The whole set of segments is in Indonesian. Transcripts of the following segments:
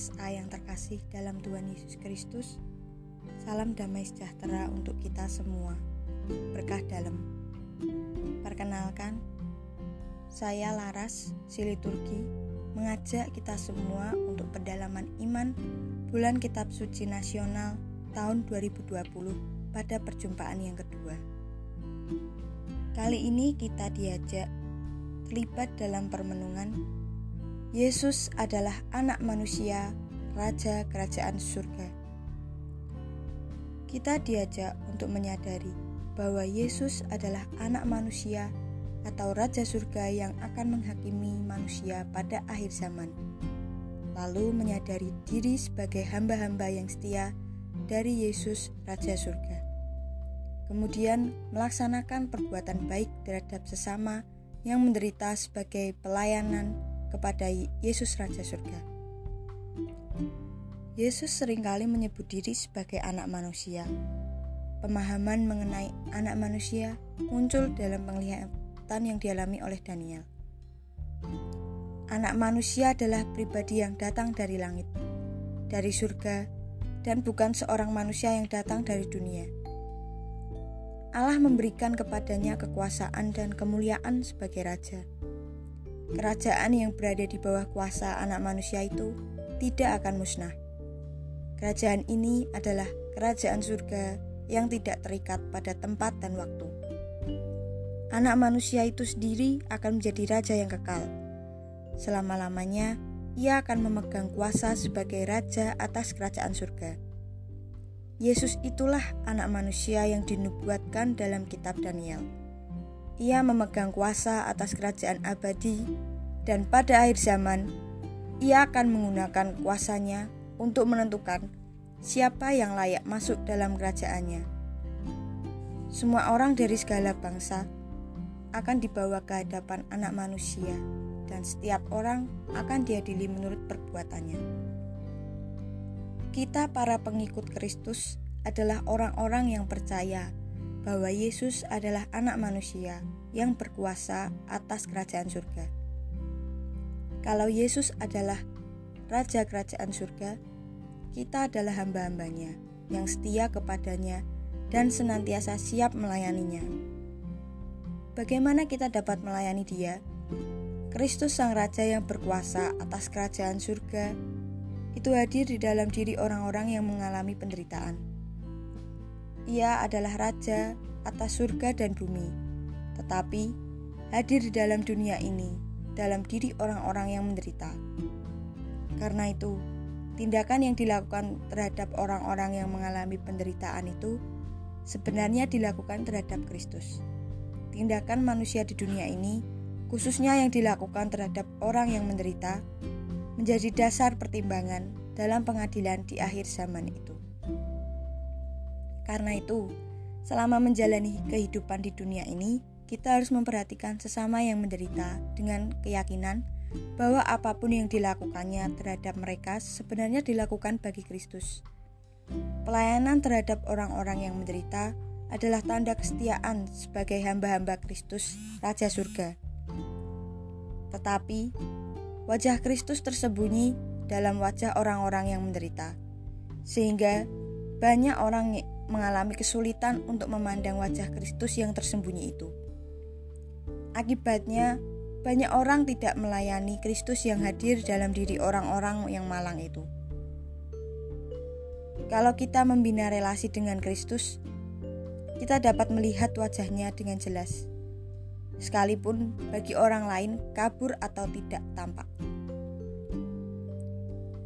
SA yang terkasih dalam Tuhan Yesus Kristus, salam damai sejahtera untuk kita semua. Berkah dalam. Perkenalkan, saya Laras, Siliturgi, mengajak kita semua untuk pendalaman iman bulan Kitab Suci Nasional tahun 2020 pada perjumpaan yang kedua. Kali ini kita diajak terlibat dalam permenungan Yesus adalah anak manusia, raja kerajaan surga. Kita diajak untuk menyadari bahwa Yesus adalah anak manusia atau raja surga yang akan menghakimi manusia pada akhir zaman. Lalu menyadari diri sebagai hamba-hamba yang setia dari Yesus raja surga. Kemudian melaksanakan perbuatan baik terhadap sesama yang menderita sebagai pelayanan kepada Yesus Raja Surga. Yesus sering kali menyebut diri sebagai anak manusia. Pemahaman mengenai anak manusia muncul dalam penglihatan yang dialami oleh Daniel. Anak manusia adalah pribadi yang datang dari langit, dari surga, dan bukan seorang manusia yang datang dari dunia. Allah memberikan kepadanya kekuasaan dan kemuliaan sebagai raja kerajaan yang berada di bawah kuasa anak manusia itu tidak akan musnah. Kerajaan ini adalah kerajaan surga yang tidak terikat pada tempat dan waktu. Anak manusia itu sendiri akan menjadi raja yang kekal. Selama-lamanya, ia akan memegang kuasa sebagai raja atas kerajaan surga. Yesus itulah anak manusia yang dinubuatkan dalam kitab Daniel. Ia memegang kuasa atas kerajaan abadi, dan pada akhir zaman ia akan menggunakan kuasanya untuk menentukan siapa yang layak masuk dalam kerajaannya. Semua orang dari segala bangsa akan dibawa ke hadapan Anak Manusia, dan setiap orang akan diadili menurut perbuatannya. Kita, para pengikut Kristus, adalah orang-orang yang percaya bahwa Yesus adalah anak manusia yang berkuasa atas kerajaan surga. Kalau Yesus adalah Raja Kerajaan Surga, kita adalah hamba-hambanya yang setia kepadanya dan senantiasa siap melayaninya. Bagaimana kita dapat melayani dia? Kristus Sang Raja yang berkuasa atas kerajaan surga itu hadir di dalam diri orang-orang yang mengalami penderitaan ia adalah raja atas surga dan bumi, tetapi hadir di dalam dunia ini, dalam diri orang-orang yang menderita. Karena itu, tindakan yang dilakukan terhadap orang-orang yang mengalami penderitaan itu sebenarnya dilakukan terhadap Kristus. Tindakan manusia di dunia ini, khususnya yang dilakukan terhadap orang yang menderita, menjadi dasar pertimbangan dalam pengadilan di akhir zaman itu. Karena itu, selama menjalani kehidupan di dunia ini, kita harus memperhatikan sesama yang menderita dengan keyakinan bahwa apa pun yang dilakukannya terhadap mereka sebenarnya dilakukan bagi Kristus. Pelayanan terhadap orang-orang yang menderita adalah tanda kesetiaan sebagai hamba-hamba Kristus, Raja Surga. Tetapi, wajah Kristus tersembunyi dalam wajah orang-orang yang menderita, sehingga banyak orang mengalami kesulitan untuk memandang wajah Kristus yang tersembunyi itu. Akibatnya, banyak orang tidak melayani Kristus yang hadir dalam diri orang-orang yang malang itu. Kalau kita membina relasi dengan Kristus, kita dapat melihat wajahnya dengan jelas, sekalipun bagi orang lain kabur atau tidak tampak.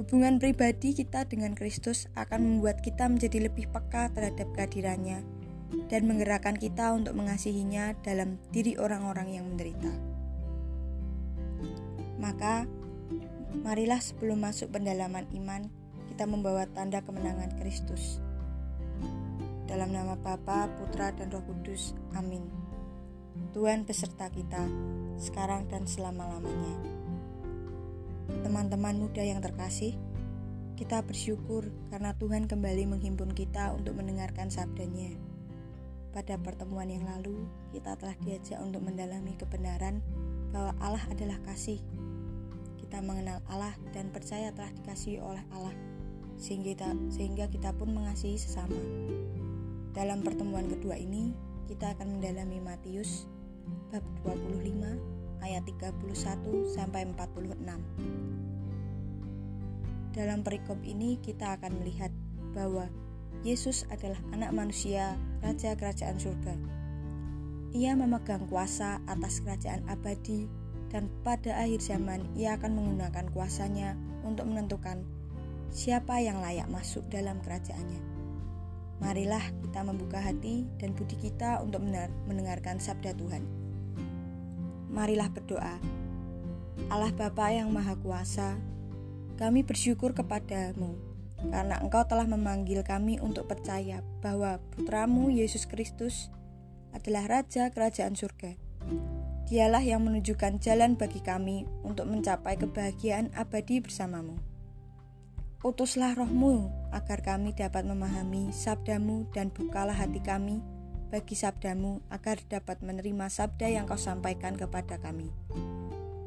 Hubungan pribadi kita dengan Kristus akan membuat kita menjadi lebih peka terhadap kehadirannya dan menggerakkan kita untuk mengasihinya dalam diri orang-orang yang menderita. Maka, marilah sebelum masuk pendalaman iman, kita membawa tanda kemenangan Kristus. Dalam nama Bapa, Putra, dan Roh Kudus. Amin. Tuhan beserta kita, sekarang dan selama-lamanya. Teman-teman muda yang terkasih, kita bersyukur karena Tuhan kembali menghimpun kita untuk mendengarkan sabdanya. Pada pertemuan yang lalu, kita telah diajak untuk mendalami kebenaran bahwa Allah adalah kasih. kita mengenal Allah dan percaya telah dikasihi oleh Allah, sehingga kita, sehingga kita pun mengasihi sesama. Dalam pertemuan kedua ini, kita akan mendalami Matius bab 25 ayat 31 sampai 46. Dalam perikop ini kita akan melihat bahwa Yesus adalah anak manusia, raja kerajaan surga. Ia memegang kuasa atas kerajaan abadi dan pada akhir zaman ia akan menggunakan kuasanya untuk menentukan siapa yang layak masuk dalam kerajaannya. Marilah kita membuka hati dan budi kita untuk mendengarkan sabda Tuhan. Marilah berdoa. Allah Bapa yang Maha Kuasa, kami bersyukur kepadamu karena Engkau telah memanggil kami untuk percaya bahwa putramu Yesus Kristus adalah Raja Kerajaan Surga. Dialah yang menunjukkan jalan bagi kami untuk mencapai kebahagiaan abadi bersamamu. Utuslah rohmu agar kami dapat memahami sabdamu dan bukalah hati kami bagi sabdamu agar dapat menerima sabda yang kau sampaikan kepada kami.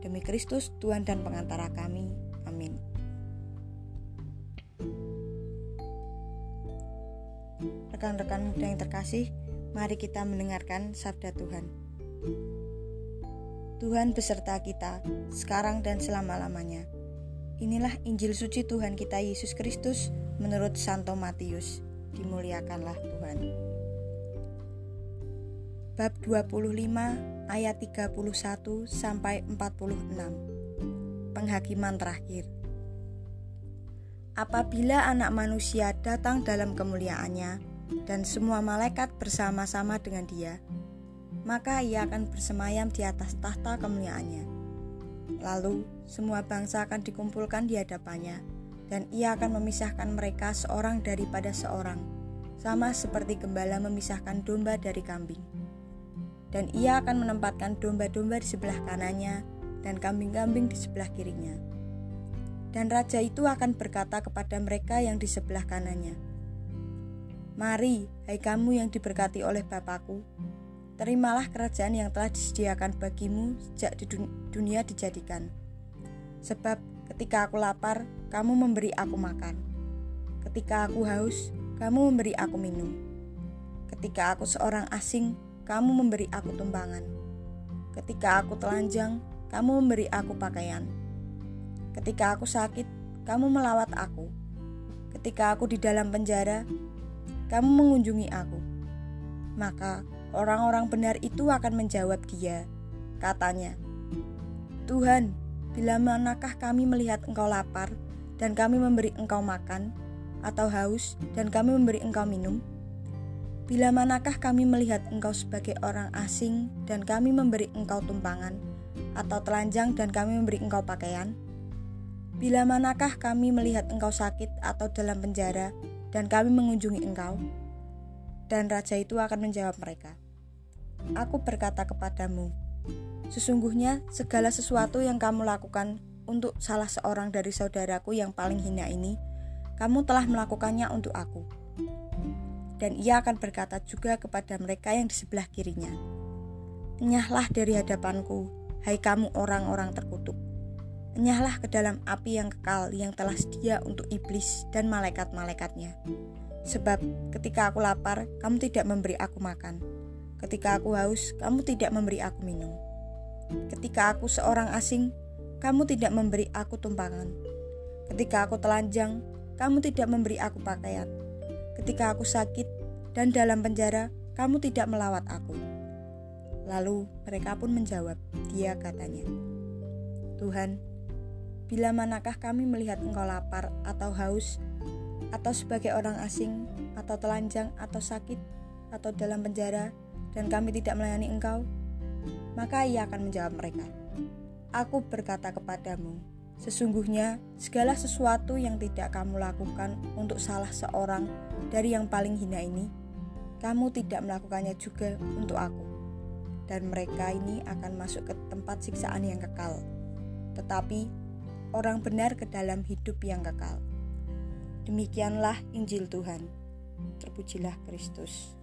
Demi Kristus, Tuhan dan pengantara kami. Amin. Rekan-rekan muda yang terkasih, mari kita mendengarkan sabda Tuhan. Tuhan beserta kita, sekarang dan selama-lamanya. Inilah Injil suci Tuhan kita Yesus Kristus menurut Santo Matius. Dimuliakanlah Tuhan. Bab 25 ayat 31 sampai 46. Penghakiman terakhir. Apabila anak manusia datang dalam kemuliaannya dan semua malaikat bersama-sama dengan dia, maka ia akan bersemayam di atas tahta kemuliaannya. Lalu, semua bangsa akan dikumpulkan di hadapannya, dan ia akan memisahkan mereka seorang daripada seorang, sama seperti gembala memisahkan domba dari kambing. Dan ia akan menempatkan domba-domba di sebelah kanannya, dan kambing-kambing di sebelah kirinya. Dan raja itu akan berkata kepada mereka yang di sebelah kanannya, Mari, hai kamu yang diberkati oleh Bapakku, Terimalah kerajaan yang telah disediakan bagimu sejak di dunia dijadikan. Sebab ketika aku lapar, kamu memberi aku makan. Ketika aku haus, kamu memberi aku minum. Ketika aku seorang asing, kamu memberi aku tumpangan. Ketika aku telanjang, kamu memberi aku pakaian. Ketika aku sakit, kamu melawat aku. Ketika aku di dalam penjara, kamu mengunjungi aku. Maka Orang-orang benar itu akan menjawab dia. Katanya, Tuhan, bila manakah kami melihat engkau lapar dan kami memberi engkau makan, atau haus dan kami memberi engkau minum? Bila manakah kami melihat engkau sebagai orang asing dan kami memberi engkau tumpangan, atau telanjang dan kami memberi engkau pakaian? Bila manakah kami melihat engkau sakit atau dalam penjara dan kami mengunjungi engkau? Dan raja itu akan menjawab mereka, Aku berkata kepadamu, sesungguhnya segala sesuatu yang kamu lakukan untuk salah seorang dari saudaraku yang paling hina ini, kamu telah melakukannya untuk aku. Dan ia akan berkata juga kepada mereka yang di sebelah kirinya, Enyahlah dari hadapanku, hai kamu orang-orang terkutuk. Enyahlah ke dalam api yang kekal yang telah sedia untuk iblis dan malaikat-malaikatnya. Sebab ketika aku lapar, kamu tidak memberi aku makan Ketika aku haus, kamu tidak memberi aku minum. Ketika aku seorang asing, kamu tidak memberi aku tumpangan. Ketika aku telanjang, kamu tidak memberi aku pakaian. Ketika aku sakit dan dalam penjara, kamu tidak melawat aku. Lalu mereka pun menjawab, dia katanya, Tuhan, bila manakah kami melihat engkau lapar atau haus, atau sebagai orang asing, atau telanjang, atau sakit, atau dalam penjara, dan kami tidak melayani engkau? Maka ia akan menjawab mereka, Aku berkata kepadamu, sesungguhnya segala sesuatu yang tidak kamu lakukan untuk salah seorang dari yang paling hina ini, kamu tidak melakukannya juga untuk aku. Dan mereka ini akan masuk ke tempat siksaan yang kekal. Tetapi orang benar ke dalam hidup yang kekal. Demikianlah Injil Tuhan. Terpujilah Kristus.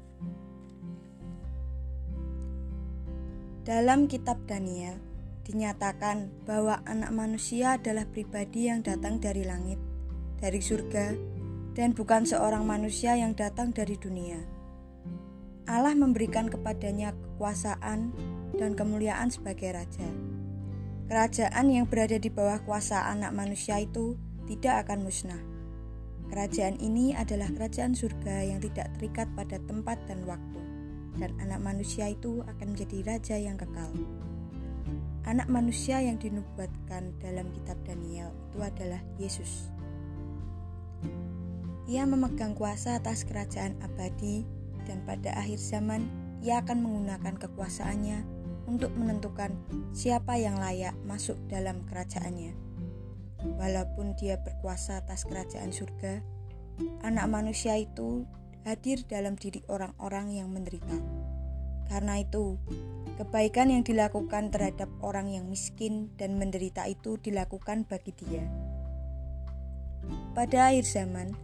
Dalam kitab Daniel, dinyatakan bahwa anak manusia adalah pribadi yang datang dari langit, dari surga, dan bukan seorang manusia yang datang dari dunia. Allah memberikan kepadanya kekuasaan dan kemuliaan sebagai raja. Kerajaan yang berada di bawah kuasa anak manusia itu tidak akan musnah. Kerajaan ini adalah kerajaan surga yang tidak terikat pada tempat dan waktu, dan anak manusia itu akan menjadi raja yang kekal. Anak manusia yang dinubuatkan dalam kitab Daniel itu adalah Yesus. Ia memegang kuasa atas kerajaan abadi, dan pada akhir zaman ia akan menggunakan kekuasaannya untuk menentukan siapa yang layak masuk dalam kerajaannya. Walaupun dia berkuasa atas kerajaan surga, anak manusia itu hadir dalam diri orang-orang yang menderita. Karena itu, kebaikan yang dilakukan terhadap orang yang miskin dan menderita itu dilakukan bagi dia. Pada akhir zaman,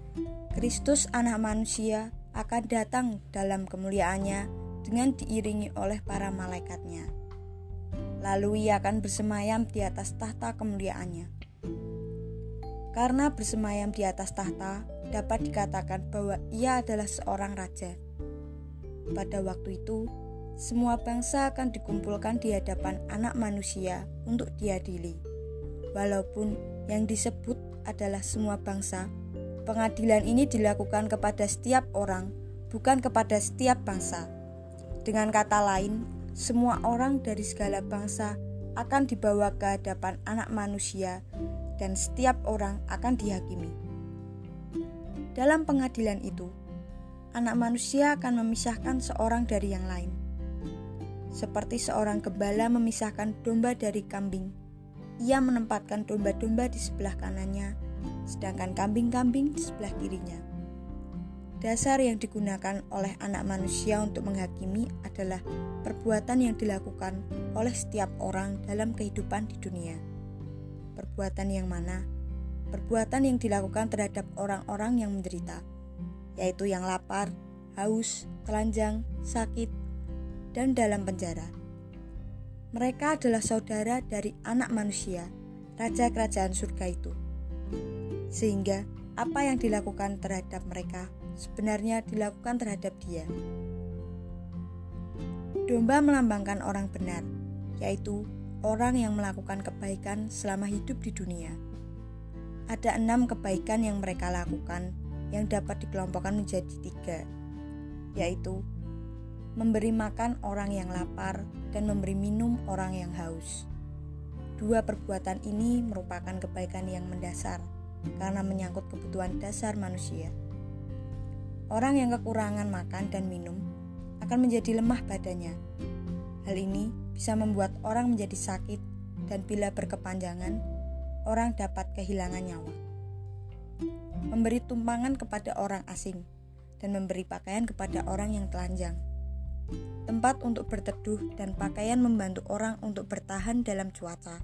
Kristus anak manusia akan datang dalam kemuliaannya dengan diiringi oleh para malaikatnya. Lalu ia akan bersemayam di atas tahta kemuliaannya karena bersemayam di atas tahta, dapat dikatakan bahwa ia adalah seorang raja. Pada waktu itu, semua bangsa akan dikumpulkan di hadapan anak manusia untuk diadili. Walaupun yang disebut adalah semua bangsa, pengadilan ini dilakukan kepada setiap orang, bukan kepada setiap bangsa. Dengan kata lain, semua orang dari segala bangsa akan dibawa ke hadapan anak manusia dan setiap orang akan dihakimi. Dalam pengadilan itu, anak manusia akan memisahkan seorang dari yang lain. Seperti seorang gembala memisahkan domba dari kambing, ia menempatkan domba-domba di sebelah kanannya, sedangkan kambing-kambing di sebelah kirinya. Dasar yang digunakan oleh anak manusia untuk menghakimi adalah perbuatan yang dilakukan oleh setiap orang dalam kehidupan di dunia. Perbuatan yang mana? Perbuatan yang dilakukan terhadap orang-orang yang menderita, yaitu yang lapar, haus, telanjang, sakit, dan dalam penjara. Mereka adalah saudara dari anak manusia, raja kerajaan surga itu. Sehingga apa yang dilakukan terhadap mereka sebenarnya dilakukan terhadap dia. Domba melambangkan orang benar, yaitu orang yang melakukan kebaikan selama hidup di dunia. Ada enam kebaikan yang mereka lakukan yang dapat dikelompokkan menjadi tiga, yaitu memberi makan orang yang lapar dan memberi minum orang yang haus. Dua perbuatan ini merupakan kebaikan yang mendasar karena menyangkut kebutuhan dasar manusia. Orang yang kekurangan makan dan minum akan menjadi lemah badannya. Hal ini bisa membuat orang menjadi sakit, dan bila berkepanjangan, orang dapat kehilangan nyawa. Memberi tumpangan kepada orang asing dan memberi pakaian kepada orang yang telanjang. Tempat untuk berteduh dan pakaian membantu orang untuk bertahan dalam cuaca,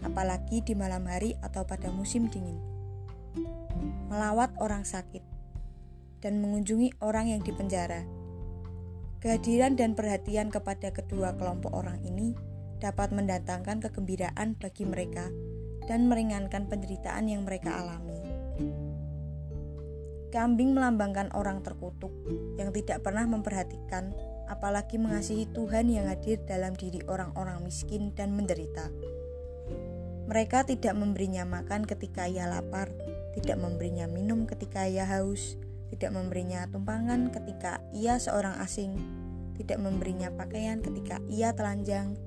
apalagi di malam hari atau pada musim dingin. Melawat orang sakit dan mengunjungi orang yang dipenjara Kehadiran dan perhatian kepada kedua kelompok orang ini dapat mendatangkan kegembiraan bagi mereka dan meringankan penderitaan yang mereka alami. Kambing melambangkan orang terkutuk yang tidak pernah memperhatikan, apalagi mengasihi Tuhan yang hadir dalam diri orang-orang miskin dan menderita. Mereka tidak memberinya makan ketika ia lapar, tidak memberinya minum ketika ia haus, tidak memberinya tumpangan ketika ia seorang asing, tidak memberinya pakaian ketika ia telanjang,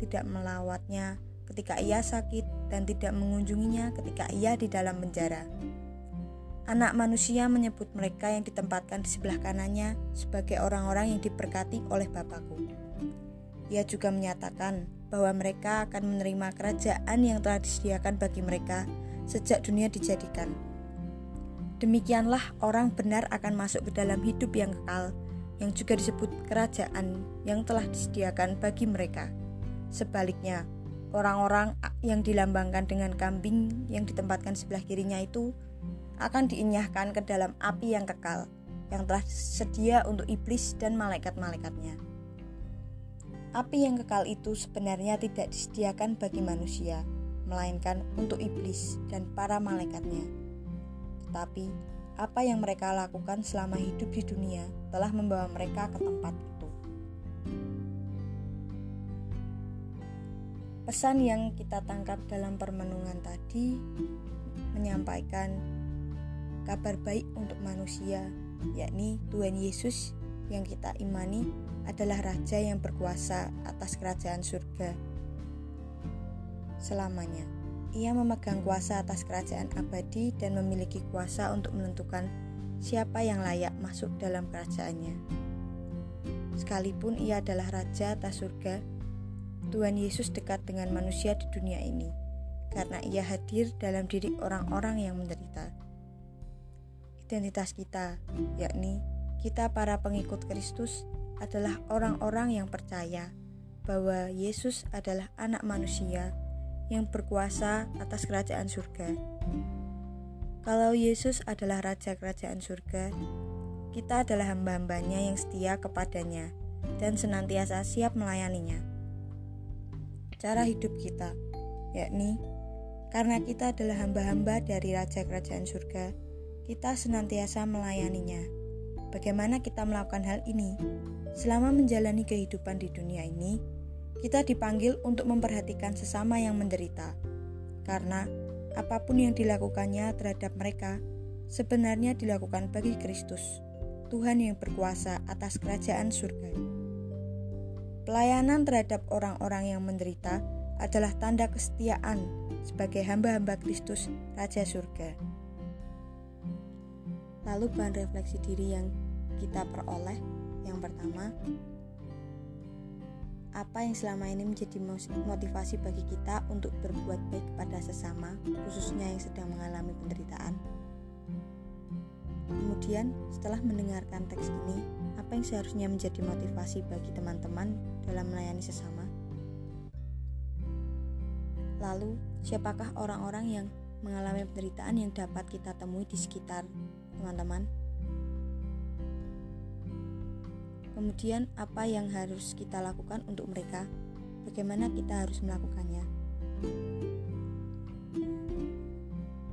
tidak melawatnya ketika ia sakit, dan tidak mengunjunginya ketika ia di dalam penjara. Anak manusia menyebut mereka yang ditempatkan di sebelah kanannya sebagai orang-orang yang diberkati oleh Bapakku. Ia juga menyatakan bahwa mereka akan menerima kerajaan yang telah disediakan bagi mereka sejak dunia dijadikan Demikianlah orang benar akan masuk ke dalam hidup yang kekal, yang juga disebut kerajaan yang telah disediakan bagi mereka. Sebaliknya, orang-orang yang dilambangkan dengan kambing yang ditempatkan sebelah kirinya itu akan diinyahkan ke dalam api yang kekal, yang telah sedia untuk iblis dan malaikat-malaikatnya. Api yang kekal itu sebenarnya tidak disediakan bagi manusia, melainkan untuk iblis dan para malaikatnya. Tetapi apa yang mereka lakukan selama hidup di dunia telah membawa mereka ke tempat itu. Pesan yang kita tangkap dalam permenungan tadi menyampaikan kabar baik untuk manusia, yakni Tuhan Yesus yang kita imani adalah raja yang berkuasa atas kerajaan surga selamanya. Ia memegang kuasa atas kerajaan abadi dan memiliki kuasa untuk menentukan siapa yang layak masuk dalam kerajaannya. Sekalipun ia adalah raja atas surga, Tuhan Yesus dekat dengan manusia di dunia ini karena ia hadir dalam diri orang-orang yang menderita. Identitas kita, yakni kita para pengikut Kristus, adalah orang-orang yang percaya bahwa Yesus adalah Anak Manusia yang berkuasa atas kerajaan surga. Kalau Yesus adalah Raja Kerajaan Surga, kita adalah hamba-hambanya yang setia kepadanya dan senantiasa siap melayaninya. Cara hidup kita, yakni karena kita adalah hamba-hamba dari Raja Kerajaan Surga, kita senantiasa melayaninya. Bagaimana kita melakukan hal ini? Selama menjalani kehidupan di dunia ini, kita dipanggil untuk memperhatikan sesama yang menderita, karena apa pun yang dilakukannya terhadap mereka sebenarnya dilakukan bagi Kristus, Tuhan yang berkuasa atas kerajaan surga. Pelayanan terhadap orang-orang yang menderita adalah tanda kesetiaan sebagai hamba-hamba Kristus, Raja Surga. Lalu bahan refleksi diri yang kita peroleh yang pertama, apa yang selama ini menjadi motivasi bagi kita untuk berbuat baik kepada sesama, khususnya yang sedang mengalami penderitaan? Kemudian, setelah mendengarkan teks ini, apa yang seharusnya menjadi motivasi bagi teman-teman dalam melayani sesama? Lalu, siapakah orang-orang yang mengalami penderitaan yang dapat kita temui di sekitar teman-teman? Kemudian, apa yang harus kita lakukan untuk mereka? Bagaimana kita harus melakukannya?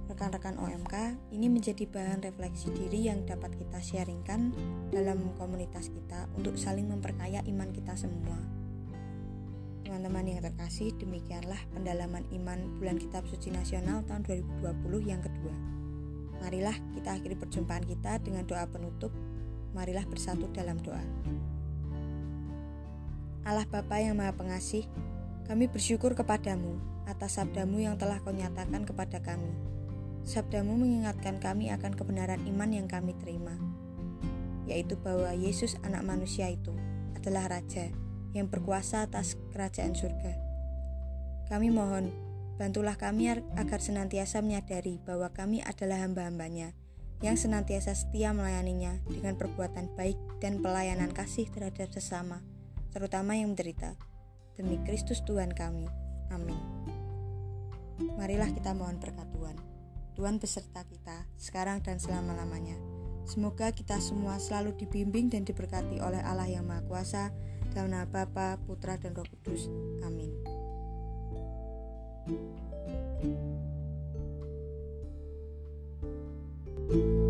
Rekan-rekan OMK, ini menjadi bahan refleksi diri yang dapat kita sharingkan dalam komunitas kita untuk saling memperkaya iman kita semua. Teman-teman yang terkasih, demikianlah pendalaman iman bulan kitab suci nasional tahun 2020 yang kedua. Marilah kita akhiri perjumpaan kita dengan doa penutup marilah bersatu dalam doa. Allah Bapa yang Maha Pengasih, kami bersyukur kepadamu atas sabdamu yang telah kau nyatakan kepada kami. Sabdamu mengingatkan kami akan kebenaran iman yang kami terima, yaitu bahwa Yesus anak manusia itu adalah Raja yang berkuasa atas kerajaan surga. Kami mohon, bantulah kami agar senantiasa menyadari bahwa kami adalah hamba-hambanya, yang senantiasa setia melayaninya dengan perbuatan baik dan pelayanan kasih terhadap sesama, terutama yang menderita. Demi Kristus Tuhan kami. Amin. Marilah kita mohon berkat Tuhan. Tuhan beserta kita, sekarang dan selama-lamanya. Semoga kita semua selalu dibimbing dan diberkati oleh Allah yang Maha Kuasa, dalam nama Bapa, Putra, dan Roh Kudus. Amin. Thank you